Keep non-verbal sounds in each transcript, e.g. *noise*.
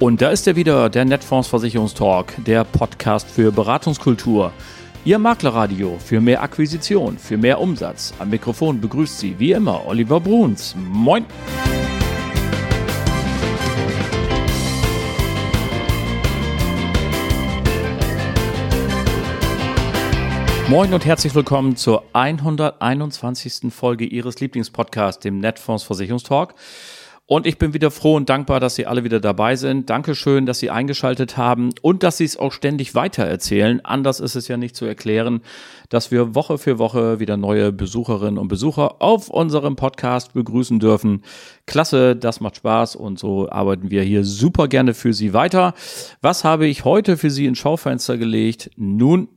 Und da ist er wieder, der Netfonds Versicherungstalk, der Podcast für Beratungskultur. Ihr Maklerradio für mehr Akquisition, für mehr Umsatz. Am Mikrofon begrüßt Sie wie immer Oliver Bruns. Moin! Moin und herzlich willkommen zur 121. Folge Ihres Lieblingspodcasts, dem Netfonds Versicherungstalk. Und ich bin wieder froh und dankbar, dass Sie alle wieder dabei sind. Dankeschön, dass Sie eingeschaltet haben und dass Sie es auch ständig weitererzählen. Anders ist es ja nicht zu erklären, dass wir Woche für Woche wieder neue Besucherinnen und Besucher auf unserem Podcast begrüßen dürfen. Klasse, das macht Spaß und so arbeiten wir hier super gerne für Sie weiter. Was habe ich heute für Sie ins Schaufenster gelegt? Nun,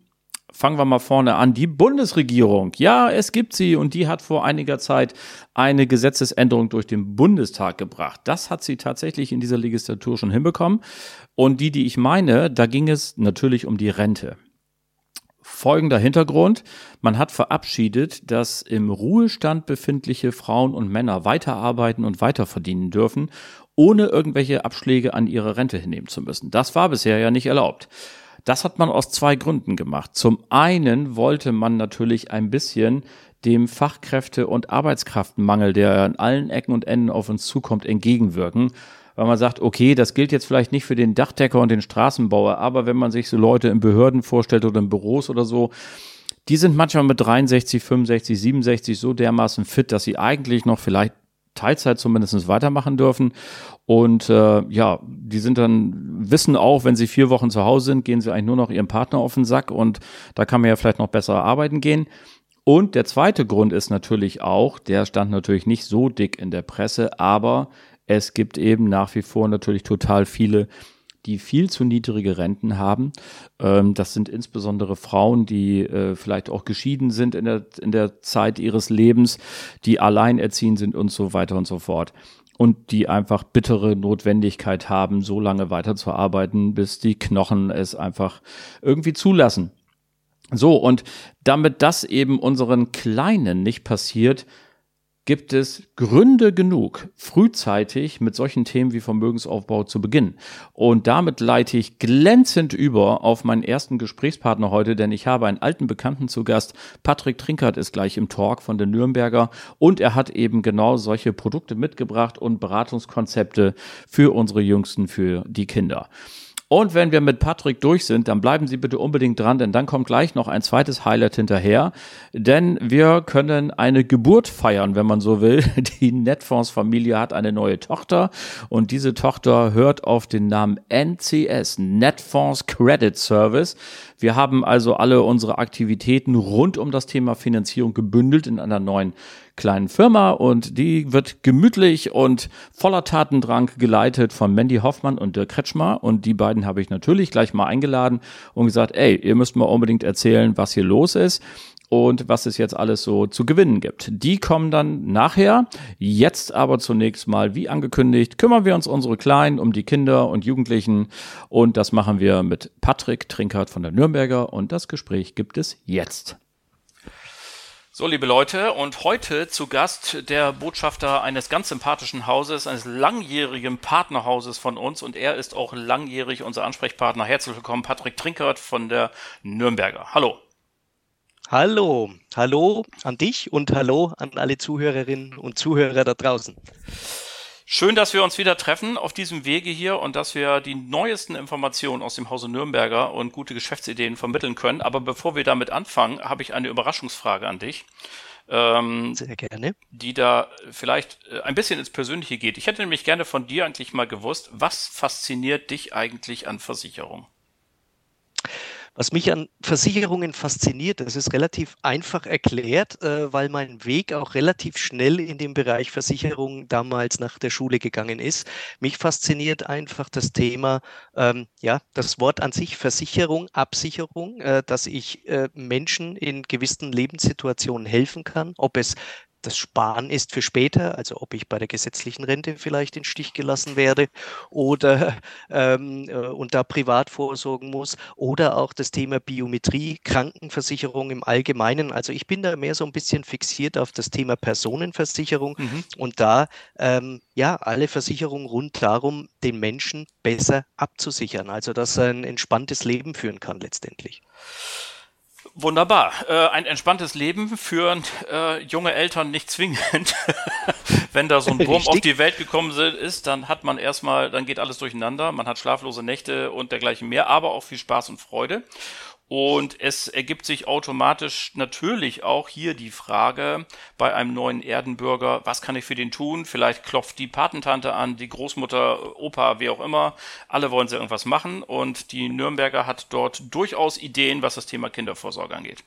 fangen wir mal vorne an. Die Bundesregierung, ja, es gibt sie und die hat vor einiger Zeit eine Gesetzesänderung durch den Bundestag gebracht. Das hat sie tatsächlich in dieser Legislatur schon hinbekommen. Und die, die ich meine, da ging es natürlich um die Rente. Folgender Hintergrund. Man hat verabschiedet, dass im Ruhestand befindliche Frauen und Männer weiterarbeiten und weiterverdienen dürfen, ohne irgendwelche Abschläge an ihre Rente hinnehmen zu müssen. Das war bisher ja nicht erlaubt. Das hat man aus zwei Gründen gemacht. Zum einen wollte man natürlich ein bisschen dem Fachkräfte- und Arbeitskraftmangel, der an allen Ecken und Enden auf uns zukommt, entgegenwirken. Weil man sagt, okay, das gilt jetzt vielleicht nicht für den Dachdecker und den Straßenbauer, aber wenn man sich so Leute in Behörden vorstellt oder in Büros oder so, die sind manchmal mit 63, 65, 67 so dermaßen fit, dass sie eigentlich noch vielleicht Teilzeit zumindest weitermachen dürfen. Und äh, ja, die sind dann, wissen auch, wenn sie vier Wochen zu Hause sind, gehen sie eigentlich nur noch ihrem Partner auf den Sack und da kann man ja vielleicht noch besser arbeiten gehen. Und der zweite Grund ist natürlich auch, der stand natürlich nicht so dick in der Presse, aber es gibt eben nach wie vor natürlich total viele die viel zu niedrige Renten haben. Ähm, das sind insbesondere Frauen, die äh, vielleicht auch geschieden sind in der, in der Zeit ihres Lebens, die alleinerziehend sind und so weiter und so fort. Und die einfach bittere Notwendigkeit haben, so lange weiterzuarbeiten, bis die Knochen es einfach irgendwie zulassen. So, und damit das eben unseren Kleinen nicht passiert, gibt es Gründe genug, frühzeitig mit solchen Themen wie Vermögensaufbau zu beginnen. Und damit leite ich glänzend über auf meinen ersten Gesprächspartner heute, denn ich habe einen alten Bekannten zu Gast. Patrick Trinkert ist gleich im Talk von der Nürnberger und er hat eben genau solche Produkte mitgebracht und Beratungskonzepte für unsere Jüngsten, für die Kinder. Und wenn wir mit Patrick durch sind, dann bleiben Sie bitte unbedingt dran, denn dann kommt gleich noch ein zweites Highlight hinterher. Denn wir können eine Geburt feiern, wenn man so will. *laughs* Die Netfonds-Familie hat eine neue Tochter und diese Tochter hört auf den Namen NCS, Netfonds Credit Service. Wir haben also alle unsere Aktivitäten rund um das Thema Finanzierung gebündelt in einer neuen kleinen Firma und die wird gemütlich und voller Tatendrang geleitet von Mandy Hoffmann und Dirk Kretschmer. Und die beiden habe ich natürlich gleich mal eingeladen und gesagt, ey, ihr müsst mal unbedingt erzählen, was hier los ist und was es jetzt alles so zu gewinnen gibt. Die kommen dann nachher. Jetzt aber zunächst mal, wie angekündigt, kümmern wir uns unsere Kleinen um die Kinder und Jugendlichen und das machen wir mit Patrick Trinkert von der Nürnberger und das Gespräch gibt es jetzt. So, liebe Leute, und heute zu Gast der Botschafter eines ganz sympathischen Hauses, eines langjährigen Partnerhauses von uns, und er ist auch langjährig unser Ansprechpartner. Herzlich willkommen, Patrick Trinkert von der Nürnberger. Hallo. Hallo, hallo an dich und hallo an alle Zuhörerinnen und Zuhörer da draußen. Schön, dass wir uns wieder treffen auf diesem Wege hier und dass wir die neuesten Informationen aus dem Hause Nürnberger und gute Geschäftsideen vermitteln können. Aber bevor wir damit anfangen, habe ich eine Überraschungsfrage an dich. Ähm, Sehr gerne. Die da vielleicht äh, ein bisschen ins Persönliche geht. Ich hätte nämlich gerne von dir eigentlich mal gewusst, was fasziniert dich eigentlich an Versicherung? Was mich an Versicherungen fasziniert, das ist relativ einfach erklärt, äh, weil mein Weg auch relativ schnell in den Bereich Versicherung damals nach der Schule gegangen ist. Mich fasziniert einfach das Thema, ähm, ja, das Wort an sich, Versicherung, Absicherung, äh, dass ich äh, Menschen in gewissen Lebenssituationen helfen kann, ob es das Sparen ist für später, also ob ich bei der gesetzlichen Rente vielleicht in Stich gelassen werde oder *laughs* ähm, äh, und da privat vorsorgen muss oder auch das Thema Biometrie, Krankenversicherung im Allgemeinen. Also ich bin da mehr so ein bisschen fixiert auf das Thema Personenversicherung mhm. und da ähm, ja alle Versicherungen rund darum, den Menschen besser abzusichern, also dass er ein entspanntes Leben führen kann letztendlich. Wunderbar. Äh, ein entspanntes Leben führen äh, junge Eltern nicht zwingend. *laughs* Wenn da so ein Wurm auf die Welt gekommen ist, dann hat man erstmal, dann geht alles durcheinander. Man hat schlaflose Nächte und dergleichen mehr, aber auch viel Spaß und Freude. Und es ergibt sich automatisch natürlich auch hier die Frage bei einem neuen Erdenbürger, was kann ich für den tun? Vielleicht klopft die Patentante an, die Großmutter, Opa, wie auch immer. Alle wollen sie irgendwas machen und die Nürnberger hat dort durchaus Ideen, was das Thema Kindervorsorge angeht.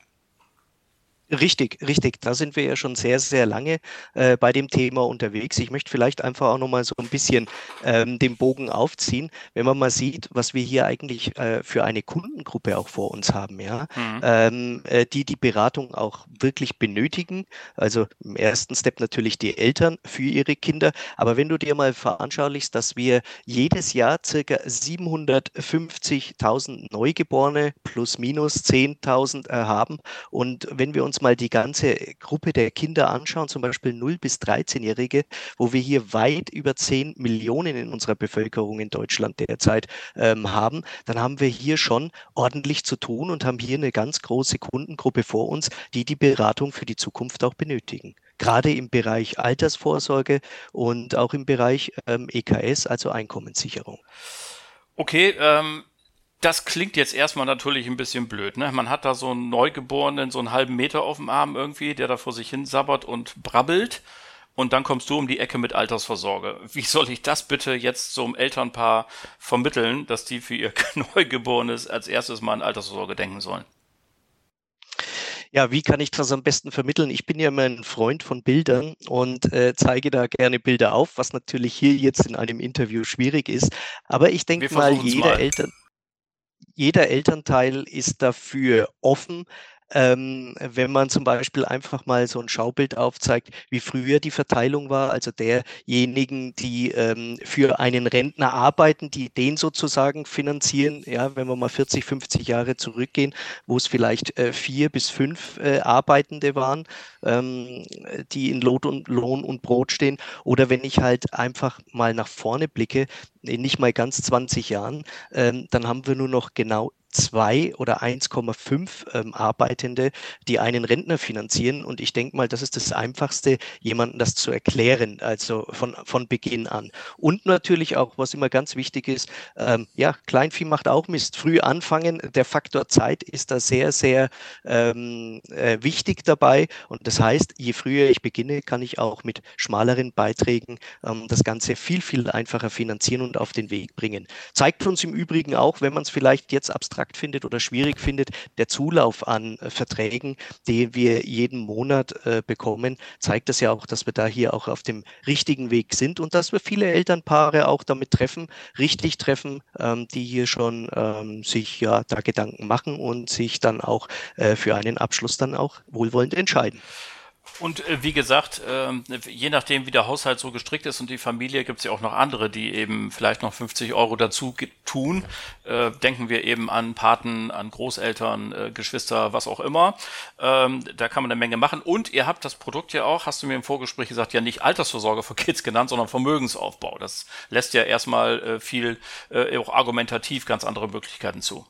Richtig, richtig. Da sind wir ja schon sehr, sehr lange äh, bei dem Thema unterwegs. Ich möchte vielleicht einfach auch nochmal so ein bisschen ähm, den Bogen aufziehen, wenn man mal sieht, was wir hier eigentlich äh, für eine Kundengruppe auch vor uns haben, ja, mhm. ähm, äh, die die Beratung auch wirklich benötigen. Also im ersten Step natürlich die Eltern für ihre Kinder. Aber wenn du dir mal veranschaulichst, dass wir jedes Jahr circa 750.000 Neugeborene plus minus 10.000 äh, haben und wenn wir uns uns mal die ganze Gruppe der Kinder anschauen, zum Beispiel 0 bis 13-Jährige, wo wir hier weit über 10 Millionen in unserer Bevölkerung in Deutschland derzeit ähm, haben, dann haben wir hier schon ordentlich zu tun und haben hier eine ganz große Kundengruppe vor uns, die die Beratung für die Zukunft auch benötigen. Gerade im Bereich Altersvorsorge und auch im Bereich ähm, EKS, also Einkommenssicherung. Okay, ähm, das klingt jetzt erstmal natürlich ein bisschen blöd. Ne? Man hat da so einen Neugeborenen, so einen halben Meter auf dem Arm irgendwie, der da vor sich hin sabbert und brabbelt. Und dann kommst du um die Ecke mit Altersvorsorge. Wie soll ich das bitte jetzt so einem Elternpaar vermitteln, dass die für ihr *laughs* Neugeborenes als erstes mal an Altersvorsorge denken sollen? Ja, wie kann ich das am besten vermitteln? Ich bin ja immer ein Freund von Bildern und äh, zeige da gerne Bilder auf, was natürlich hier jetzt in einem Interview schwierig ist. Aber ich denke mal, jeder mal. Eltern jeder Elternteil ist dafür offen, ähm, wenn man zum Beispiel einfach mal so ein Schaubild aufzeigt, wie früher die Verteilung war, also derjenigen, die ähm, für einen Rentner arbeiten, die den sozusagen finanzieren, ja, wenn wir mal 40, 50 Jahre zurückgehen, wo es vielleicht äh, vier bis fünf äh, Arbeitende waren, ähm, die in Lohn und, Lohn und Brot stehen, oder wenn ich halt einfach mal nach vorne blicke, in nicht mal ganz 20 Jahren, ähm, dann haben wir nur noch genau zwei oder 1,5 ähm, Arbeitende, die einen Rentner finanzieren. Und ich denke mal, das ist das Einfachste, jemandem das zu erklären, also von, von Beginn an. Und natürlich auch, was immer ganz wichtig ist, ähm, ja, Kleinvieh macht auch Mist. Früh anfangen, der Faktor Zeit ist da sehr, sehr ähm, äh, wichtig dabei. Und das heißt, je früher ich beginne, kann ich auch mit schmaleren Beiträgen ähm, das Ganze viel, viel einfacher finanzieren und auf den Weg bringen. Zeigt uns im Übrigen auch, wenn man es vielleicht jetzt abstrakt abstrakt findet oder schwierig findet, der Zulauf an äh, Verträgen, den wir jeden Monat äh, bekommen, zeigt das ja auch, dass wir da hier auch auf dem richtigen Weg sind und dass wir viele Elternpaare auch damit treffen, richtig treffen, ähm, die hier schon ähm, sich ja da Gedanken machen und sich dann auch äh, für einen Abschluss dann auch wohlwollend entscheiden. Und äh, wie gesagt, äh, je nachdem, wie der Haushalt so gestrickt ist und die Familie, gibt es ja auch noch andere, die eben vielleicht noch 50 Euro dazu tun. Äh, denken wir eben an Paten, an Großeltern, äh, Geschwister, was auch immer. Ähm, da kann man eine Menge machen. Und ihr habt das Produkt ja auch, hast du mir im Vorgespräch gesagt, ja nicht Altersvorsorge für Kids genannt, sondern Vermögensaufbau. Das lässt ja erstmal äh, viel, äh, auch argumentativ ganz andere Möglichkeiten zu.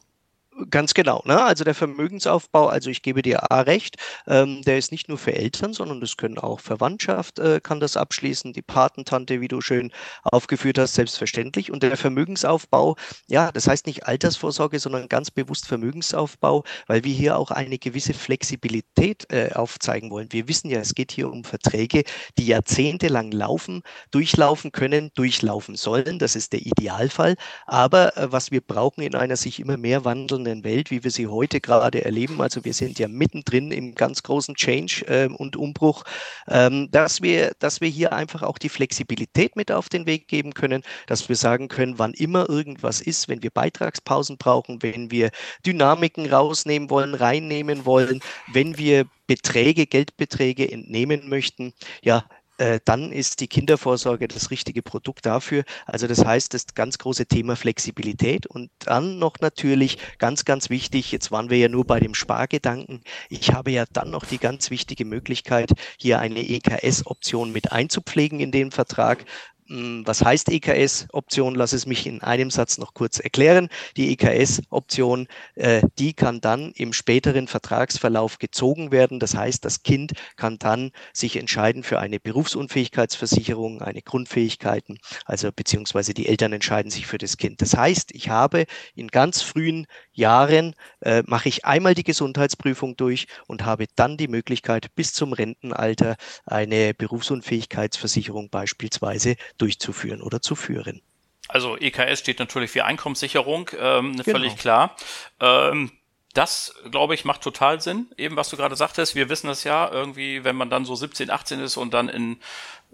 Ganz genau. Ne? Also der Vermögensaufbau, also ich gebe dir A recht, ähm, der ist nicht nur für Eltern, sondern das können auch Verwandtschaft, äh, kann das abschließen, die Patentante, wie du schön aufgeführt hast, selbstverständlich. Und der Vermögensaufbau, ja, das heißt nicht Altersvorsorge, sondern ganz bewusst Vermögensaufbau, weil wir hier auch eine gewisse Flexibilität äh, aufzeigen wollen. Wir wissen ja, es geht hier um Verträge, die jahrzehntelang laufen, durchlaufen können, durchlaufen sollen. Das ist der Idealfall. Aber äh, was wir brauchen in einer sich immer mehr wandelnden modernen Welt, wie wir sie heute gerade erleben, also wir sind ja mittendrin im ganz großen Change äh, und Umbruch, ähm, dass, wir, dass wir hier einfach auch die Flexibilität mit auf den Weg geben können, dass wir sagen können, wann immer irgendwas ist, wenn wir Beitragspausen brauchen, wenn wir Dynamiken rausnehmen wollen, reinnehmen wollen, wenn wir Beträge, Geldbeträge entnehmen möchten, ja, äh, dann ist die Kindervorsorge das richtige Produkt dafür. Also das heißt, das ganz große Thema Flexibilität und dann noch natürlich ganz, ganz wichtig, jetzt waren wir ja nur bei dem Spargedanken, ich habe ja dann noch die ganz wichtige Möglichkeit, hier eine EKS-Option mit einzupflegen in den Vertrag. Hm, was heißt EKS-Option? Lass es mich in einem Satz noch kurz erklären. Die EKS-Option, äh, die kann dann im späteren Vertragsverlauf gezogen werden. Das heißt, das Kind kann dann sich entscheiden für eine Berufsunfähigkeitsversicherung, eine Grundfähigkeiten, also beziehungsweise die Eltern entscheiden sich für das Kind. Das heißt, ich habe in ganz frühen Jahren, äh, mache ich einmal die Gesundheitsprüfung durch und habe dann die Möglichkeit, bis zum Rentenalter eine Berufsunfähigkeitsversicherung beispielsweise durchzuführen oder zu führen. Also EKS steht natürlich für Einkommenssicherung, ähm, genau. völlig klar. Ähm, das, glaube ich, macht total Sinn. Eben, was du gerade sagtest, wir wissen das ja irgendwie, wenn man dann so 17, 18 ist und dann in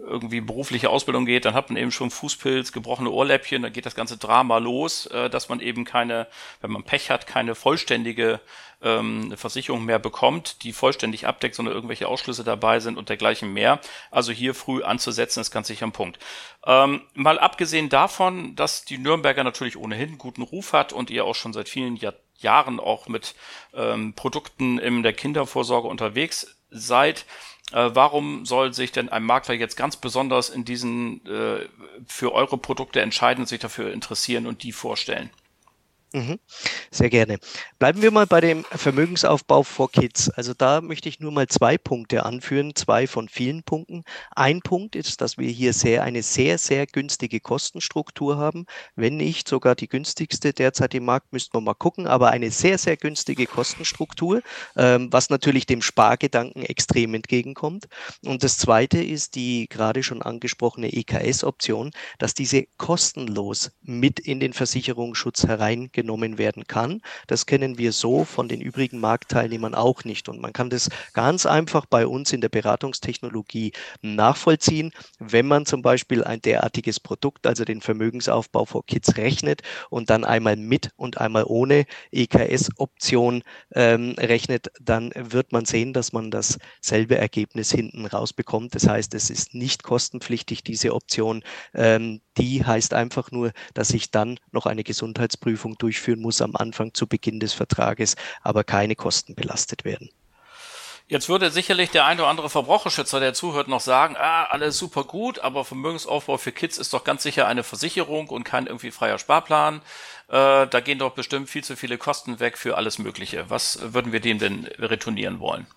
irgendwie berufliche Ausbildung geht, dann hat man eben schon Fußpilz, gebrochene Ohrläppchen, dann geht das ganze Drama los, äh, dass man eben keine, wenn man Pech hat, keine vollständige ähm, Versicherung mehr bekommt, die vollständig abdeckt, sondern irgendwelche Ausschlüsse dabei sind und dergleichen mehr. Also hier früh anzusetzen, ist ganz sicher ein Punkt. Ähm, mal abgesehen davon, dass die Nürnberger natürlich ohnehin guten Ruf hat und ihr auch schon seit vielen Jahr Jahren auch mit ähm, Produkten in der Kindervorsorge unterwegs seid, äh, warum soll sich denn ein Makler jetzt ganz besonders in diesen äh, für eure Produkte entscheiden, sich dafür interessieren und die vorstellen? Mhm. Sehr gerne. Bleiben wir mal bei dem Vermögensaufbau for Kids. Also da möchte ich nur mal zwei Punkte anführen, zwei von vielen Punkten. Ein Punkt ist, dass wir hier sehr eine sehr, sehr günstige Kostenstruktur haben. Wenn nicht sogar die günstigste derzeit im Markt, müssten wir mal gucken, aber eine sehr, sehr günstige Kostenstruktur, ähm, was natürlich dem Spargedanken extrem entgegenkommt. Und das zweite ist die gerade schon angesprochene EKS-Option, dass diese kostenlos mit in den Versicherungsschutz hereingeht genommen werden kann. Das kennen wir so von den übrigen Marktteilnehmern auch nicht. Und man kann das ganz einfach bei uns in der Beratungstechnologie nachvollziehen, wenn man zum Beispiel ein derartiges Produkt, also den Vermögensaufbau for Kids rechnet und dann einmal mit und einmal ohne EKS-Option ähm, rechnet, dann wird man sehen, dass man dasselbe Ergebnis hinten rausbekommt. Das heißt, es ist nicht kostenpflichtig, diese Option. Ähm, die heißt einfach nur, dass ich dann noch eine Gesundheitsprüfung durch durchführen muss am Anfang zu Beginn des Vertrages, aber keine Kosten belastet werden. Jetzt würde sicherlich der ein oder andere Verbraucherschützer, der zuhört, noch sagen, ah, alles super gut, aber Vermögensaufbau für Kids ist doch ganz sicher eine Versicherung und kein irgendwie freier Sparplan. Äh, da gehen doch bestimmt viel zu viele Kosten weg für alles Mögliche. Was würden wir dem denn retournieren wollen?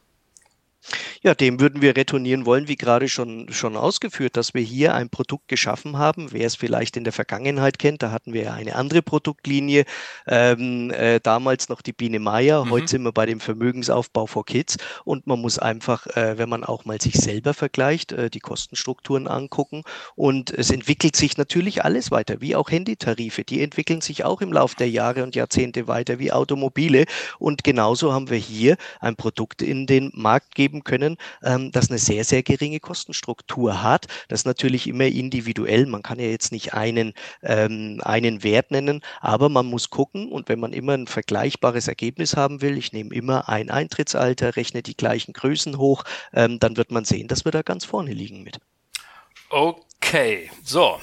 Ja, dem würden wir retournieren wollen, wie gerade schon, schon ausgeführt, dass wir hier ein Produkt geschaffen haben. Wer es vielleicht in der Vergangenheit kennt, da hatten wir ja eine andere Produktlinie, ähm, äh, damals noch die Biene Meier, mhm. heute sind wir bei dem Vermögensaufbau for Kids. Und man muss einfach, äh, wenn man auch mal sich selber vergleicht, äh, die Kostenstrukturen angucken. Und es entwickelt sich natürlich alles weiter, wie auch Handytarife, die entwickeln sich auch im Laufe der Jahre und Jahrzehnte weiter wie Automobile. Und genauso haben wir hier ein Produkt in den Markt geben geben können, ähm, das eine sehr, sehr geringe Kostenstruktur hat. Das ist natürlich immer individuell. Man kann ja jetzt nicht einen, ähm, einen Wert nennen, aber man muss gucken und wenn man immer ein vergleichbares Ergebnis haben will, ich nehme immer ein Eintrittsalter, rechne die gleichen Größen hoch, ähm, dann wird man sehen, dass wir da ganz vorne liegen mit. Okay, so,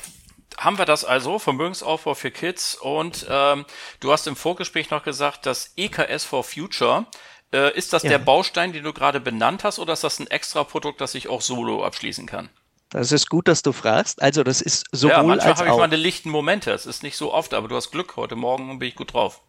haben wir das also, Vermögensaufbau für Kids. Und ähm, du hast im Vorgespräch noch gesagt, dass EKS for Future äh, ist das ja. der Baustein, den du gerade benannt hast, oder ist das ein extra Produkt, das ich auch solo abschließen kann? Das ist gut, dass du fragst. Also das ist sowohl ja, manchmal als habe ich meine lichten Momente. Es ist nicht so oft, aber du hast Glück heute Morgen bin ich gut drauf.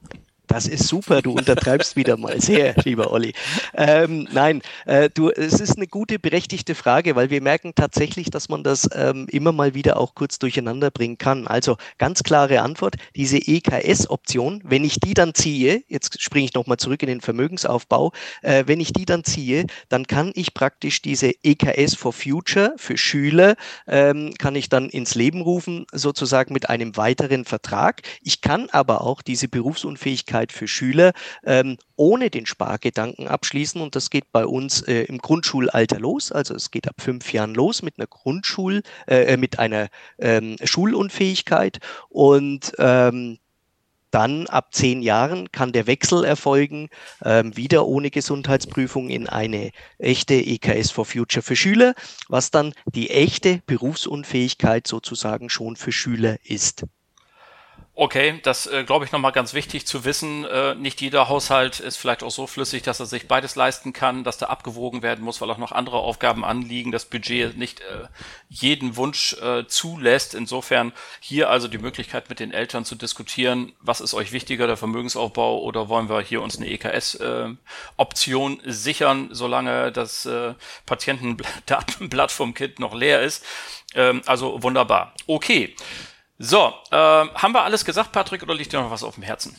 Das ist super, du untertreibst wieder mal sehr, lieber Olli. Ähm, nein, äh, du, es ist eine gute, berechtigte Frage, weil wir merken tatsächlich, dass man das ähm, immer mal wieder auch kurz durcheinander bringen kann. Also ganz klare Antwort, diese EKS-Option, wenn ich die dann ziehe, jetzt springe ich nochmal zurück in den Vermögensaufbau, äh, wenn ich die dann ziehe, dann kann ich praktisch diese EKS for Future für Schüler, ähm, kann ich dann ins Leben rufen, sozusagen mit einem weiteren Vertrag. Ich kann aber auch diese Berufsunfähigkeit Berufsunfähigkeit für Schüler ähm, ohne den Spargedanken abschließen. Und das geht bei uns äh, im Grundschulalter los. Also es geht ab fünf Jahren los mit einer Grundschul, äh, mit einer ähm, Schulunfähigkeit. Und ähm, dann ab zehn Jahren kann der Wechsel erfolgen, ähm, wieder ohne Gesundheitsprüfung in eine echte EKS for Future für Schüler, was dann die echte Berufsunfähigkeit sozusagen schon für Schüler ist. Okay, das äh, glaube ich nochmal ganz wichtig zu wissen. Äh, nicht jeder Haushalt ist vielleicht auch so flüssig, dass er sich beides leisten kann, dass da abgewogen werden muss, weil auch noch andere Aufgaben anliegen, das Budget nicht äh, jeden Wunsch äh, zulässt. Insofern hier also die Möglichkeit mit den Eltern zu diskutieren, was ist euch wichtiger, der Vermögensaufbau oder wollen wir hier uns eine EKS-Option äh, sichern, solange das äh, Patientendatenblatt *laughs* vom Kind noch leer ist. Ähm, also wunderbar. Okay. So, äh, haben wir alles gesagt, Patrick, oder liegt dir noch was auf dem Herzen?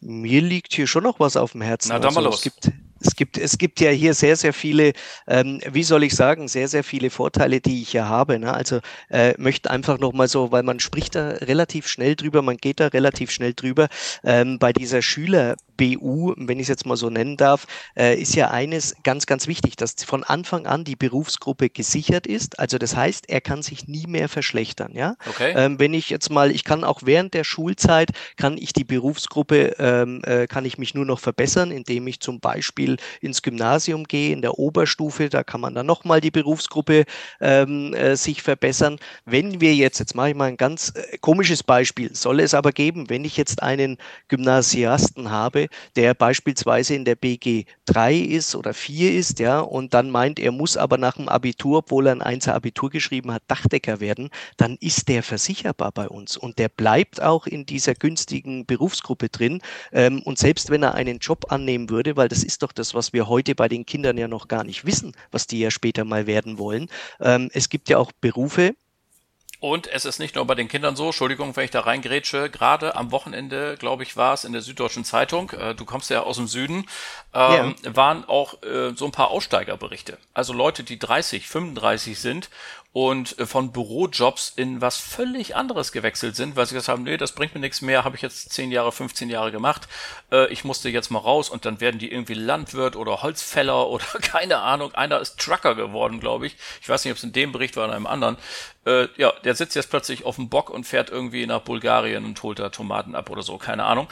Mir liegt hier schon noch was auf dem Herzen. Na, dann also, mal los. Es gibt, es gibt, es gibt ja hier sehr, sehr viele, ähm, wie soll ich sagen, sehr, sehr viele Vorteile, die ich hier habe. Ne? Also äh, möchte einfach nochmal so, weil man spricht da relativ schnell drüber, man geht da relativ schnell drüber. Ähm, bei dieser Schüler BU, wenn ich es jetzt mal so nennen darf, äh, ist ja eines ganz, ganz wichtig, dass von Anfang an die Berufsgruppe gesichert ist. Also das heißt, er kann sich nie mehr verschlechtern. Ja? Okay. Ähm, wenn ich jetzt mal, ich kann auch während der Schulzeit, kann ich die Berufsgruppe, ähm, äh, kann ich mich nur noch verbessern, indem ich zum Beispiel ins Gymnasium gehe, in der Oberstufe, da kann man dann nochmal die Berufsgruppe ähm, äh, sich verbessern. Wenn wir jetzt, jetzt mache ich mal ein ganz äh, komisches Beispiel, soll es aber geben, wenn ich jetzt einen Gymnasiasten habe, der beispielsweise in der BG 3 ist oder 4 ist, ja, und dann meint, er muss aber nach dem Abitur, obwohl er ein Einser Abitur geschrieben hat, Dachdecker werden, dann ist der versicherbar bei uns und der bleibt auch in dieser günstigen Berufsgruppe drin. Ähm, und selbst wenn er einen Job annehmen würde, weil das ist doch das, was wir heute bei den Kindern ja noch gar nicht wissen, was die ja später mal werden wollen. Ähm, es gibt ja auch Berufe, und es ist nicht nur bei den Kindern so, Entschuldigung, wenn ich da reingrätsche, gerade am Wochenende, glaube ich, war es in der Süddeutschen Zeitung, äh, du kommst ja aus dem Süden, ähm, ja. waren auch äh, so ein paar Aussteigerberichte. Also Leute, die 30, 35 sind und äh, von Bürojobs in was völlig anderes gewechselt sind, weil sie gesagt haben, nee, das bringt mir nichts mehr, habe ich jetzt 10 Jahre, 15 Jahre gemacht, äh, ich musste jetzt mal raus und dann werden die irgendwie Landwirt oder Holzfäller *laughs* oder keine Ahnung, einer ist Trucker geworden, glaube ich. Ich weiß nicht, ob es in dem Bericht war oder in einem anderen. Äh, ja, der sitzt jetzt plötzlich auf dem Bock und fährt irgendwie nach Bulgarien und holt da Tomaten ab oder so, keine Ahnung.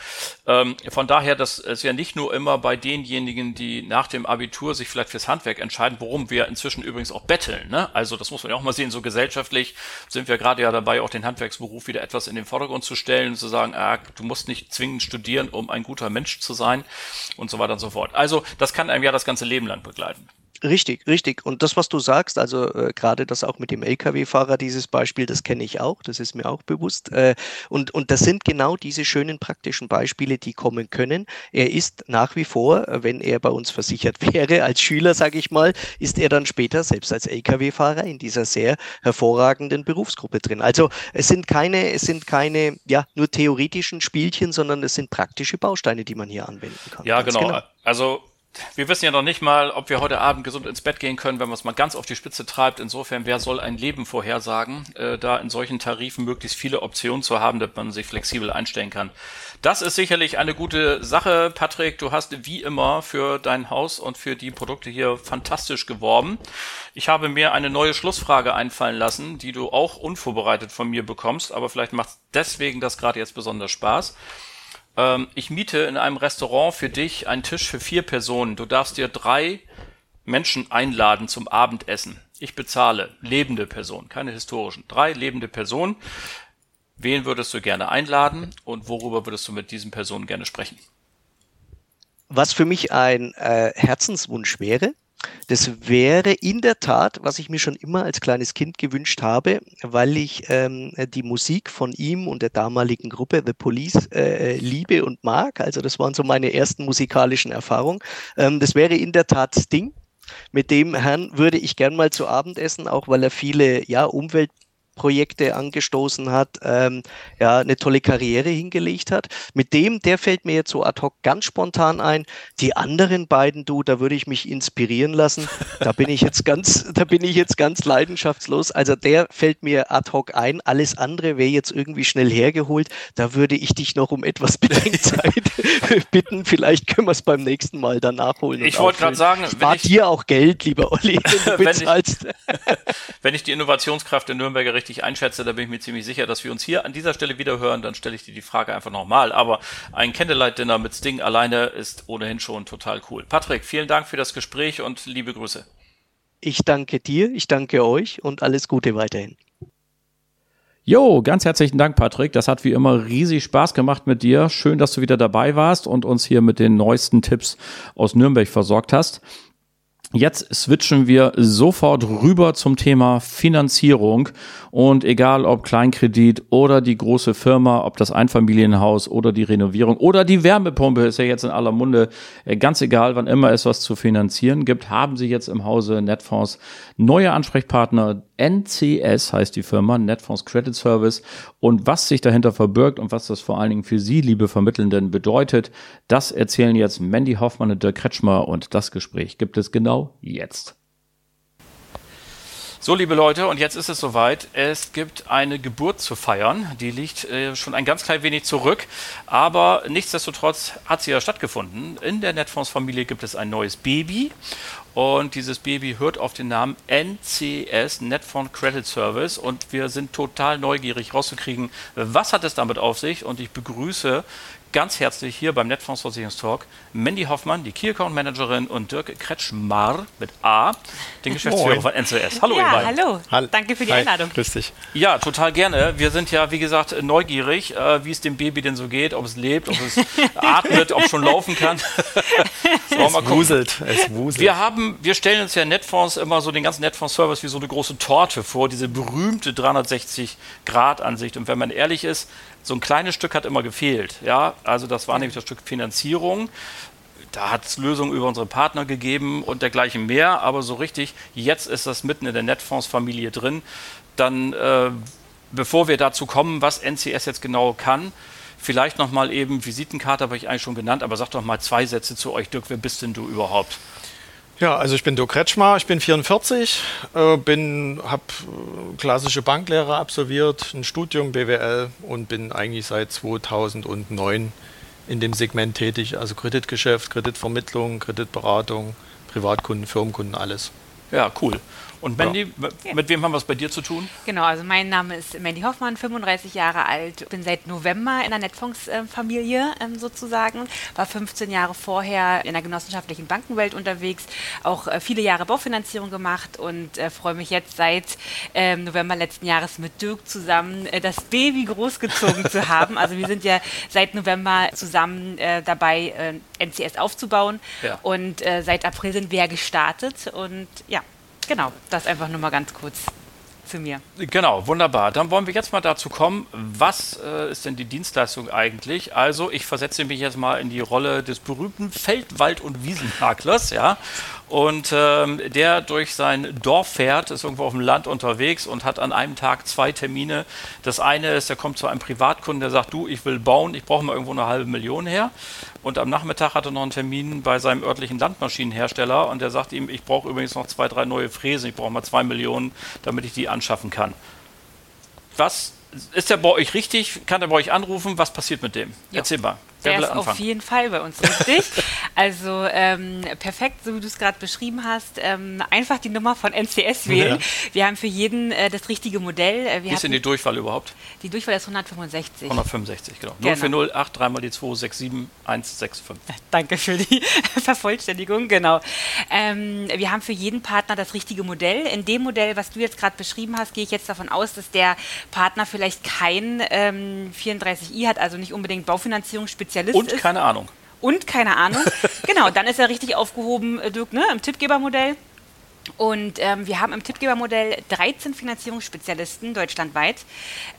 Ähm, von daher, das ist ja nicht nur immer bei denjenigen, die nach dem Abitur sich vielleicht fürs Handwerk entscheiden, worum wir inzwischen übrigens auch betteln. Ne? Also das muss man ja auch mal sehen, so gesellschaftlich sind wir gerade ja dabei, auch den Handwerksberuf wieder etwas in den Vordergrund zu stellen und zu sagen, ah, du musst nicht zwingend studieren, um ein guter Mensch zu sein und so weiter und so fort. Also das kann einem ja das ganze Leben lang begleiten. Richtig, richtig. Und das, was du sagst, also äh, gerade das auch mit dem Lkw-Fahrer, dieses Beispiel, das kenne ich auch, das ist mir auch bewusst. Äh, und, und das sind genau diese schönen praktischen Beispiele, die kommen können. Er ist nach wie vor, wenn er bei uns versichert *laughs* wäre, als Schüler, sage ich mal, ist er dann später selbst als Lkw-Fahrer in dieser sehr hervorragenden Berufsgruppe drin. Also es sind keine, es sind keine, ja, nur theoretischen Spielchen, sondern es sind praktische Bausteine, die man hier anwenden kann. Ja, genau. genau. Also wir wissen ja noch nicht mal, ob wir heute Abend gesund ins Bett gehen können, wenn man es mal ganz auf die Spitze treibt. Insofern, wer soll ein Leben vorhersagen, äh, da in solchen Tarifen möglichst viele Optionen zu haben, dass man sich flexibel einstellen kann. Das ist sicherlich eine gute Sache, Patrick. Du hast wie immer für dein Haus und für die Produkte hier fantastisch geworben. Ich habe mir eine neue Schlussfrage einfallen lassen, die du auch unvorbereitet von mir bekommst, aber vielleicht macht deswegen das gerade jetzt besonders Spaß. Ähm, ich miete in einem Restaurant für dich einen Tisch für vier Personen. Du darfst dir drei Menschen einladen zum Abendessen. Ich bezahle lebende Personen, keine historischen. Drei lebende Personen. Wen würdest du gerne einladen und worüber würdest du mit diesen Personen gerne sprechen? Was für mich ein äh, Herzenswunsch wäre, das wäre in der Tat, was ich mir schon immer als kleines Kind gewünscht habe, weil ich ähm, die Musik von ihm und der damaligen Gruppe The Police äh, liebe und mag. Also das waren so meine ersten musikalischen Erfahrungen. Ähm, das wäre in der Tat Sting. Mit dem Herrn würde ich gern mal zu Abend essen, auch weil er viele ja, Umwelt Projekte angestoßen hat, ähm, ja, eine tolle Karriere hingelegt hat. Mit dem, der fällt mir jetzt so ad hoc ganz spontan ein. Die anderen beiden, du, da würde ich mich inspirieren lassen. Da bin ich jetzt ganz, da bin ich jetzt ganz leidenschaftslos. Also der fällt mir ad hoc ein. Alles andere wäre jetzt irgendwie schnell hergeholt. Da würde ich dich noch um etwas Bedenkzeit *laughs* bitten. Vielleicht können wir es beim nächsten Mal dann nachholen. Ich wollte gerade sagen, spart dir auch Geld, lieber Olli, wenn *laughs* wenn, ich, *laughs* wenn ich die Innovationskraft in Nürnberger richtig einschätze, da bin ich mir ziemlich sicher, dass wir uns hier an dieser Stelle wieder hören. Dann stelle ich dir die Frage einfach nochmal. Aber ein Candlelight-Dinner mit Sting alleine ist ohnehin schon total cool. Patrick, vielen Dank für das Gespräch und liebe Grüße. Ich danke dir, ich danke euch und alles Gute weiterhin. Jo, ganz herzlichen Dank, Patrick. Das hat wie immer riesig Spaß gemacht mit dir. Schön, dass du wieder dabei warst und uns hier mit den neuesten Tipps aus Nürnberg versorgt hast. Jetzt switchen wir sofort rüber zum Thema Finanzierung. Und egal ob Kleinkredit oder die große Firma, ob das Einfamilienhaus oder die Renovierung oder die Wärmepumpe ist ja jetzt in aller Munde, äh, ganz egal, wann immer es was zu finanzieren gibt, haben Sie jetzt im Hause Netfonds neue Ansprechpartner. NCS heißt die Firma, Netfonds Credit Service. Und was sich dahinter verbirgt und was das vor allen Dingen für Sie, liebe Vermittelnden, bedeutet, das erzählen jetzt Mandy Hoffmann und Dirk Kretschmer. Und das Gespräch gibt es genau jetzt. So, liebe Leute, und jetzt ist es soweit. Es gibt eine Geburt zu feiern. Die liegt äh, schon ein ganz klein wenig zurück. Aber nichtsdestotrotz hat sie ja stattgefunden. In der Netfonds-Familie gibt es ein neues Baby. Und dieses Baby hört auf den Namen NCS, Netfonds Credit Service. Und wir sind total neugierig rauszukriegen, was hat es damit auf sich. Und ich begrüße ganz herzlich hier beim Netfonds Versicherungstalk Mandy Hoffmann, die Key Account Managerin und Dirk Kretschmar mit A, den Geschäftsführer von NCS. Hallo, ja, ihr beiden. Hallo. Danke für die Hi. Einladung. Grüß dich. Ja, total gerne. Wir sind ja, wie gesagt, neugierig, äh, wie es dem Baby denn so geht, ob es lebt, ob es *laughs* atmet, ob es schon laufen kann. *laughs* so, es wuselt, es wuselt. Wir haben, wir stellen uns ja Netfonds immer so den ganzen Netfonds-Service wie so eine große Torte vor, diese berühmte 360-Grad-Ansicht. Und wenn man ehrlich ist, so ein kleines Stück hat immer gefehlt. Ja, also das war nämlich das Stück Finanzierung. Da hat es Lösungen über unsere Partner gegeben und dergleichen mehr. Aber so richtig, jetzt ist das mitten in der Netfonds-Familie drin. Dann, äh, bevor wir dazu kommen, was NCS jetzt genau kann, vielleicht nochmal eben, Visitenkarte habe ich eigentlich schon genannt, aber sag doch mal zwei Sätze zu euch, Dirk. Wer bist denn du überhaupt? Ja, also ich bin Dirk Kretschmer, ich bin 44, äh, bin, habe äh, klassische Banklehre absolviert, ein Studium BWL und bin eigentlich seit 2009 in dem Segment tätig, also Kreditgeschäft, Kreditvermittlung, Kreditberatung, Privatkunden, Firmenkunden, alles. Ja, cool. Und Mandy, ja. mit wem haben wir es bei dir zu tun? Genau, also mein Name ist Mandy Hoffmann, 35 Jahre alt, bin seit November in der Netfonds-Familie ähm, sozusagen, war 15 Jahre vorher in der genossenschaftlichen Bankenwelt unterwegs, auch äh, viele Jahre Baufinanzierung gemacht und äh, freue mich jetzt seit ähm, November letzten Jahres mit Dirk zusammen äh, das Baby großgezogen zu haben. Also wir sind ja seit November zusammen dabei, NCS aufzubauen ja. und seit April sind wir ja gestartet und ja, Genau, das einfach nur mal ganz kurz zu mir. Genau, wunderbar. Dann wollen wir jetzt mal dazu kommen, was äh, ist denn die Dienstleistung eigentlich? Also ich versetze mich jetzt mal in die Rolle des berühmten Feld-, Wald- und Wiesenmaklers, ja. Und ähm, der durch sein Dorf fährt, ist irgendwo auf dem Land unterwegs und hat an einem Tag zwei Termine. Das eine ist, er kommt zu einem Privatkunden, der sagt, du, ich will bauen, ich brauche mal irgendwo eine halbe Million her. Und am Nachmittag hat er noch einen Termin bei seinem örtlichen Landmaschinenhersteller und der sagt ihm, ich brauche übrigens noch zwei, drei neue Fräsen, ich brauche mal zwei Millionen, damit ich die anschaffen kann. Was ist der bei euch richtig? Kann er bei euch anrufen? Was passiert mit dem? Jo. Erzähl mal. Der ist auf jeden Fall bei uns richtig. *laughs* also ähm, perfekt, so wie du es gerade beschrieben hast. Ähm, einfach die Nummer von NCS wählen. Ja. Wir haben für jeden äh, das richtige Modell. Äh, wir Wie ist denn die Durchwahl überhaupt? Die Durchwahl ist 165. 165, genau. genau. 040 3 mal die 267 165. Danke für die *laughs* Vervollständigung, genau. Ähm, wir haben für jeden Partner das richtige Modell. In dem Modell, was du jetzt gerade beschrieben hast, gehe ich jetzt davon aus, dass der Partner vielleicht kein ähm, 34i hat, also nicht unbedingt Baufinanzierung speziell Spezialist Und ist. keine Ahnung. Und keine Ahnung. *laughs* genau, dann ist er richtig aufgehoben, äh, Dirk, ne, im Tippgebermodell. Und ähm, wir haben im Tippgebermodell 13 Finanzierungsspezialisten deutschlandweit,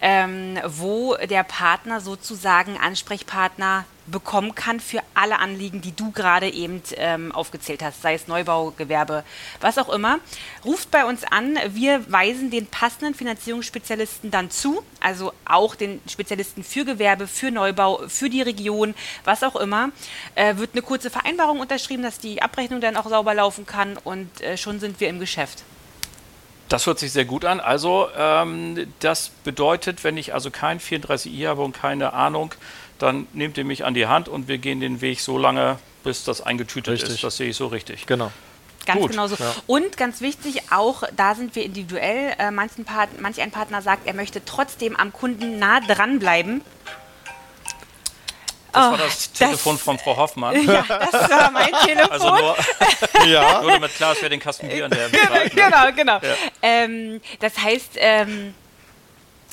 ähm, wo der Partner sozusagen Ansprechpartner bekommen kann für alle Anliegen, die du gerade eben ähm, aufgezählt hast, sei es Neubau, Gewerbe, was auch immer. Ruft bei uns an, wir weisen den passenden Finanzierungsspezialisten dann zu, also auch den Spezialisten für Gewerbe, für Neubau, für die Region, was auch immer. Äh, wird eine kurze Vereinbarung unterschrieben, dass die Abrechnung dann auch sauber laufen kann und äh, schon sind wir im Geschäft. Das hört sich sehr gut an. Also ähm, das bedeutet, wenn ich also kein 34i habe und keine Ahnung, dann nehmt ihr mich an die Hand und wir gehen den Weg so lange, bis das eingetütet richtig. ist. Das sehe ich so richtig. Genau. Ganz Gut, genau so. Ja. Und ganz wichtig, auch da sind wir individuell. Äh, manchen Part, manch ein Partner sagt, er möchte trotzdem am Kunden nah dranbleiben. Das oh, war das Telefon das, von Frau Hoffmann. *laughs* Ja, das war mein *laughs* Telefon. Also nur, *laughs* ja. nur damit klar ist, wer den Kasten Bier an der betreibt. Genau, genau. Ja. Ähm, das heißt, ähm,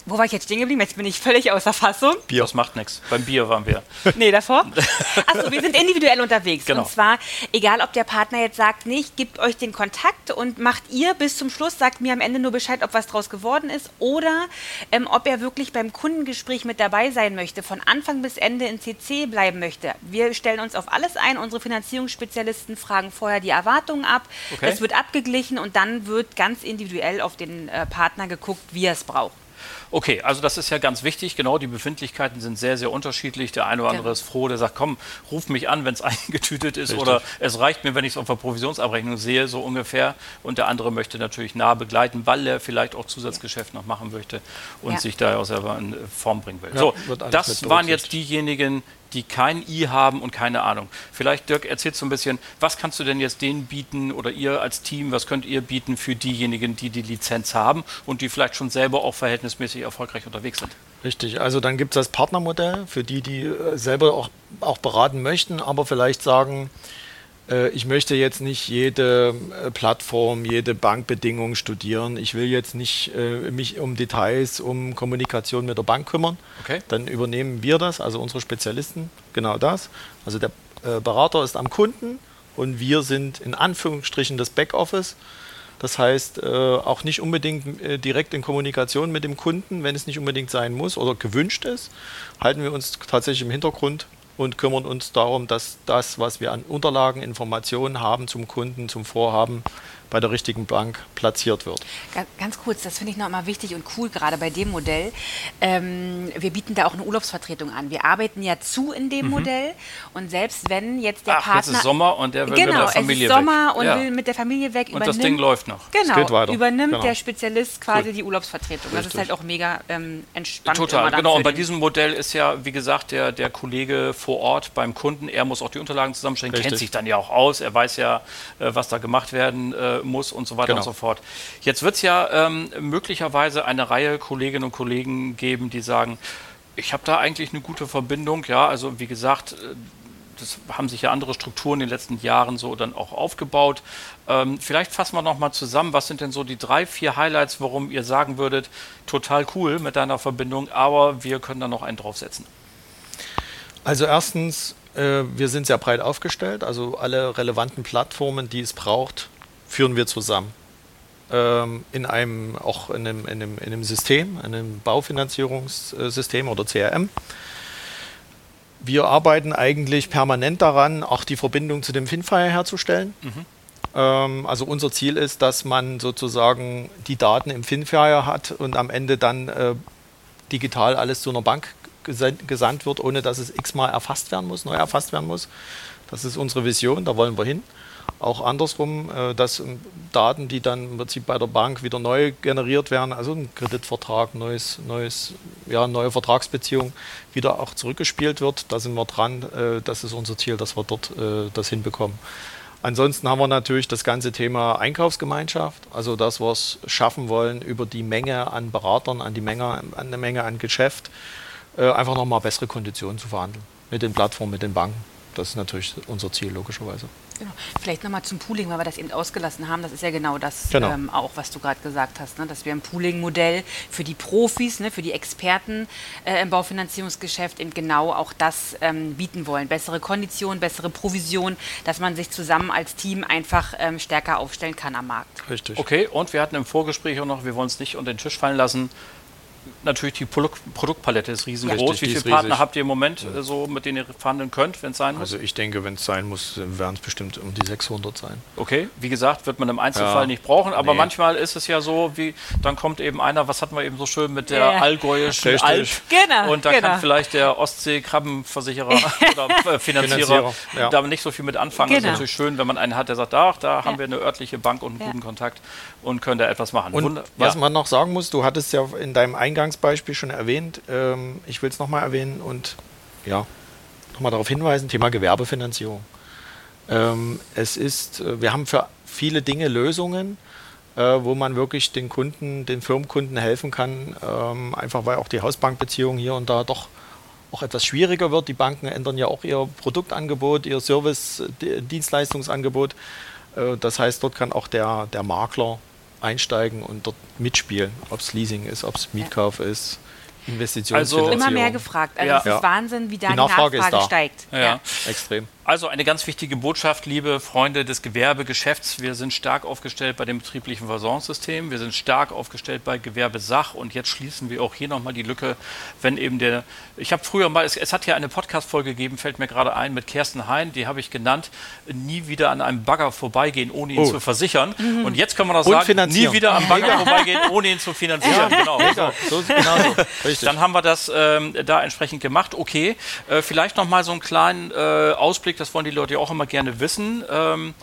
wo war ich jetzt stehen geblieben? Jetzt bin ich völlig außer Fassung. Bier. Das macht nichts. Beim Bier waren wir. Nee, davor? *laughs* Achso, wir sind individuell unterwegs. Genau. Und zwar, egal ob der Partner jetzt sagt, nee, ich gebe euch den Kontakt und macht ihr bis zum Schluss, sagt mir am Ende nur Bescheid, ob was draus geworden ist oder ähm, ob er wirklich beim Kundengespräch mit dabei sein möchte, von Anfang bis Ende in CC bleiben möchte. Wir stellen uns auf alles ein. Unsere Finanzierungsspezialisten fragen vorher die Erwartungen ab. Okay. Das wird abgeglichen und dann wird ganz individuell auf den äh, Partner geguckt, wie er es braucht. Okay, also das ist ja ganz wichtig. Genau, die Befindlichkeiten sind sehr, sehr unterschiedlich. Der eine oder andere genau. ist froh, der sagt, komm, ruf mich an, wenn es *laughs* eingetütet ist. Richtig. Oder es reicht mir, wenn ich es auf der Provisionsabrechnung sehe, so ungefähr. Und der andere möchte natürlich nah begleiten, weil er vielleicht auch Zusatzgeschäft noch machen möchte und ja. sich da auch selber in Form bringen will. Ja, so, das waren jetzt diejenigen, die kein I haben und keine Ahnung. Vielleicht, Dirk, erzählst du ein bisschen, was kannst du denn jetzt denen bieten oder ihr als Team, was könnt ihr bieten für diejenigen, die die Lizenz haben und die vielleicht schon selber auch verhältnismäßig erfolgreich unterwegs sind? Richtig, also dann gibt es das Partnermodell für die, die äh, selber auch, auch beraten möchten, aber vielleicht sagen, ich möchte jetzt nicht jede äh, Plattform, jede Bankbedingung studieren. Ich will jetzt nicht äh, mich um Details, um Kommunikation mit der Bank kümmern. Okay. Dann übernehmen wir das, also unsere Spezialisten, genau das. Also der Berater ist am Kunden und wir sind in Anführungsstrichen das Backoffice. Das heißt, auch nicht unbedingt direkt in Kommunikation mit dem Kunden, wenn es nicht unbedingt sein muss oder gewünscht ist, halten wir uns tatsächlich im Hintergrund und kümmern uns darum, dass das, was wir an Unterlagen, Informationen haben zum Kunden, zum Vorhaben, bei der richtigen Bank platziert wird. Ganz kurz, das finde ich noch mal wichtig und cool, gerade bei dem Modell. Ähm, wir bieten da auch eine Urlaubsvertretung an. Wir arbeiten ja zu in dem mhm. Modell und selbst wenn jetzt der Ach, Partner... Jetzt ist Sommer und der will genau, mit der Familie weg. Genau, es ist Sommer weg. und ja. will mit der Familie weg. Und das Ding läuft noch. Genau, übernimmt genau. der Spezialist quasi cool. die Urlaubsvertretung. Richtig. Das ist halt auch mega ähm, entspannt. Total, genau. Und bei diesem Modell ist ja, wie gesagt, der, der Kollege vor Ort beim Kunden, er muss auch die Unterlagen zusammenstellen, Richtig. kennt sich dann ja auch aus, er weiß ja, äh, was da gemacht werden äh, muss und so weiter. Genau und so fort. Jetzt wird es ja ähm, möglicherweise eine Reihe Kolleginnen und Kollegen geben, die sagen, ich habe da eigentlich eine gute Verbindung. Ja, also wie gesagt, äh, das haben sich ja andere Strukturen in den letzten Jahren so dann auch aufgebaut. Ähm, vielleicht fassen wir nochmal zusammen, was sind denn so die drei, vier Highlights, warum ihr sagen würdet, total cool mit deiner Verbindung, aber wir können da noch einen draufsetzen. Also erstens, äh, wir sind sehr breit aufgestellt, also alle relevanten Plattformen, die es braucht, führen wir zusammen ähm, in einem, auch in einem, in, einem, in einem System, einem Baufinanzierungssystem oder CRM. Wir arbeiten eigentlich permanent daran, auch die Verbindung zu dem Finfire herzustellen. Mhm. Ähm, also unser Ziel ist, dass man sozusagen die Daten im Finfire hat und am Ende dann äh, digital alles zu einer Bank gesandt wird, ohne dass es x-mal erfasst werden muss, neu erfasst werden muss. Das ist unsere Vision, da wollen wir hin auch andersrum, äh, dass ähm, Daten, die dann im Prinzip bei der Bank wieder neu generiert werden, also ein Kreditvertrag, neues, neues, ja, neue Vertragsbeziehung, wieder auch zurückgespielt wird. Da sind wir dran. Äh, das ist unser Ziel, dass wir dort äh, das hinbekommen. Ansonsten haben wir natürlich das ganze Thema Einkaufsgemeinschaft, also dass wir es schaffen wollen, über die Menge an Beratern, an die Menge, an eine Menge an Geschäft, einfach nochmal bessere Konditionen zu verhandeln. Mit den Plattformen, mit den Banken. Das ist natürlich unser Ziel, logischerweise. Genau. Vielleicht nochmal zum Pooling, weil wir das eben ausgelassen haben. Das ist ja genau das genau. Ähm, auch, was du gerade gesagt hast, ne? dass wir ein Pooling-Modell für die Profis, ne? für die Experten äh, im Baufinanzierungsgeschäft eben genau auch das ähm, bieten wollen. Bessere Konditionen, bessere Provision, dass man sich zusammen als Team einfach ähm, stärker aufstellen kann am Markt. Richtig. Okay, und wir hatten im Vorgespräch auch noch, wir wollen es nicht unter den Tisch fallen lassen, natürlich die Produktpalette ist riesengroß. Richtig, Wie viele Partner riesig. habt ihr im Moment äh, so, mit denen ihr verhandeln könnt, wenn es sein muss? Also ich denke, wenn es sein muss, werden es bestimmt um die 600 sein. Okay, wie gesagt, wird man im Einzelfall Ja. nicht brauchen, aber Nee. manchmal ist es ja so, wie dann kommt eben einer, was hatten wir eben so schön mit der Ja. allgäuischen Richtig. Alp. Genau, Und da genau. kann vielleicht der Ostsee-Krabbenversicherer *laughs* oder äh, Finanzierer ja. damit nicht so viel mit anfangen. Das ist Genau. natürlich schön, wenn man einen hat, der sagt, ach, da haben Ja. wir eine örtliche Bank und einen Ja. guten Kontakt und können da etwas machen. Und Wunder- was ja. man noch sagen muss, du hattest ja in deinem Eingangsbeispiel schon erwähnt, ähm, ich will es nochmal erwähnen und ja, nochmal darauf hinweisen, Thema Gewerbefinanzierung. Ähm, es ist, äh, wir haben für viele Dinge Lösungen, äh, wo man wirklich den Kunden, den Firmenkunden helfen kann, ähm, einfach weil auch die Hausbankbeziehung hier und da doch auch etwas schwieriger wird. Die Banken ändern ja auch ihr Produktangebot, ihr Service-Dienstleistungsangebot. Äh, Das heißt, dort kann auch der, der Makler einsteigen und dort mitspielen, ob es Leasing ist, ob es Mietkauf ist, Investitionsfinanzierung. Immer mehr gefragt. Also Ja. es ist Ja. Wahnsinn, wie da Die Nachfrage Nachfrage, ist da. steigt. Ja. Extrem. Also eine ganz wichtige Botschaft, liebe Freunde des Gewerbegeschäfts. Wir sind stark aufgestellt bei dem betrieblichen Versorgungssystem. Wir sind stark aufgestellt bei Gewerbesach. Und jetzt schließen wir auch hier nochmal die Lücke, wenn eben der, ich habe früher mal, es, es hat ja eine Podcast-Folge gegeben, fällt mir gerade ein, mit Kersten Hein, die habe ich genannt, nie wieder an einem Bagger vorbeigehen, ohne ihn Oh. zu versichern. Und jetzt kann man das Und sagen, nie wieder am Bagger vorbeigehen, ohne ihn zu finanzieren. Genau. Ja, so ist genau so. *laughs* Richtig. Dann haben wir das ähm, da entsprechend gemacht. Okay, äh, vielleicht noch mal so einen kleinen äh, Ausblick, das wollen die Leute ja auch immer gerne wissen. Ähm,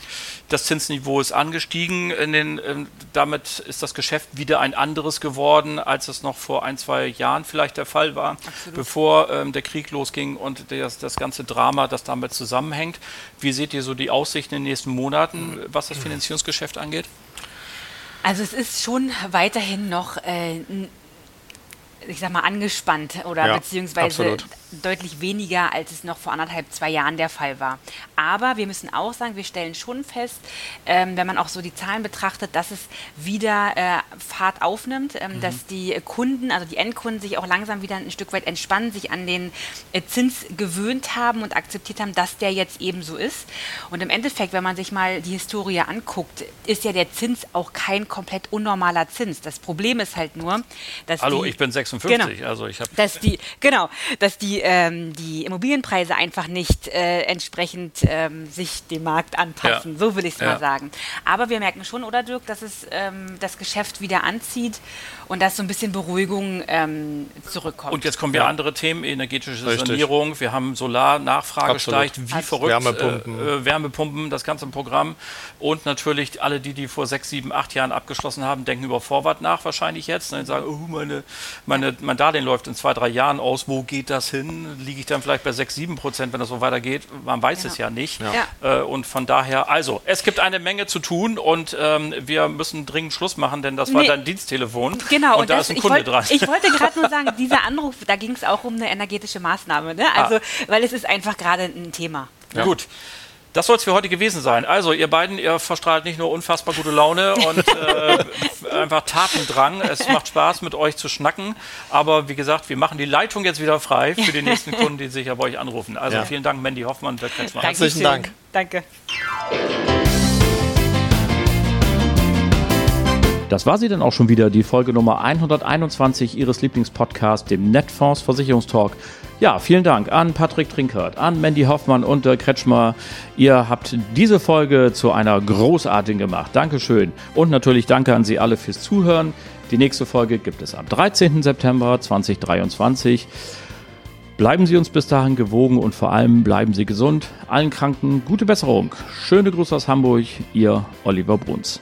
das Zinsniveau ist angestiegen. In den, ähm, damit ist das Geschäft wieder ein anderes geworden, als es noch vor ein, zwei Jahren vielleicht der Fall war, bevor ähm, der Krieg losging und das, das ganze Drama, das damit zusammenhängt. Wie seht ihr so die Aussichten in den nächsten Monaten, was das Finanzierungsgeschäft angeht? Also es ist schon weiterhin noch, äh, ich sag mal, angespannt oder Ja, beziehungsweise absolut. Deutlich weniger, als es noch vor anderthalb, zwei Jahren der Fall war. Aber wir müssen auch sagen, wir stellen schon fest, ähm, wenn man auch so die Zahlen betrachtet, dass es wieder äh, Fahrt aufnimmt, ähm, Mhm. dass die Kunden, also die Endkunden sich auch langsam wieder ein Stück weit entspannen, sich an den äh, Zins gewöhnt haben und akzeptiert haben, dass der jetzt eben so ist. Und im Endeffekt, wenn man sich mal die Historie anguckt, ist ja der Zins auch kein komplett unnormaler Zins. Das Problem ist halt nur, dass Hallo, die, ich bin 56, Genau. also ich habe dass die genau, dass die ähm, die Immobilienpreise einfach nicht äh, entsprechend ähm, sich dem Markt anpassen. Ja. So will ich es Ja. mal sagen. Aber wir merken schon, oder Dirk, dass es ähm, das Geschäft wieder anzieht und dass so ein bisschen Beruhigung ähm, zurückkommt. Und jetzt kommen ja andere Themen, energetische Richtig. Sanierung. Wir haben Solarnachfrage steigt wie Absolut. verrückt. Wärmepumpen. Äh, äh, Wärmepumpen, das ganze Programm. Und natürlich alle, die, die vor sechs, sieben, acht Jahren abgeschlossen haben, denken über Vorwart nach wahrscheinlich jetzt. Und sagen, oh, meine, meine, mein Darlehen läuft in zwei, drei Jahren aus. Wo geht das hin? Liege ich dann vielleicht bei sechs, sieben Prozent, wenn das so weitergeht? Man weiß es ja nicht. Ja. Äh, und von daher, also, es gibt eine Menge zu tun und ähm, wir müssen dringend Schluss machen, denn das war Nee. dein Diensttelefon. Genau, und, da das, ist ein ich, Kunde wollt, dran. ich wollte gerade nur *laughs* sagen, dieser Anruf, da ging es auch um eine energetische Maßnahme, ne? Also, Ah. weil es ist einfach gerade ein Thema. Gut. Das soll es für heute gewesen sein. Also, ihr beiden, ihr verstrahlt nicht nur unfassbar gute Laune *laughs* und äh, einfach Tatendrang. Es macht Spaß, mit euch zu schnacken. Aber wie gesagt, wir machen die Leitung jetzt wieder frei für die nächsten Kunden, die sicher bei euch anrufen. Also, Ja. vielen Dank, Mandy Hoffmann. Herzlichen. Dank. Danke. Das war sie dann auch schon wieder, die Folge Nummer 121 Ihres Lieblingspodcasts, dem Netfonds Versicherungstalk. Ja, vielen Dank an Patrick Trinkert, an Mandy Hoffmann und Dirk Kretschmer. Ihr habt diese Folge zu einer großartigen gemacht. Dankeschön. Und natürlich danke an Sie alle fürs Zuhören. Die nächste Folge gibt es am 13. September 2023. Bleiben Sie uns bis dahin gewogen und vor allem bleiben Sie gesund. Allen Kranken gute Besserung. Schöne Grüße aus Hamburg, Ihr Oliver Bruns.